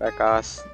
Back ass.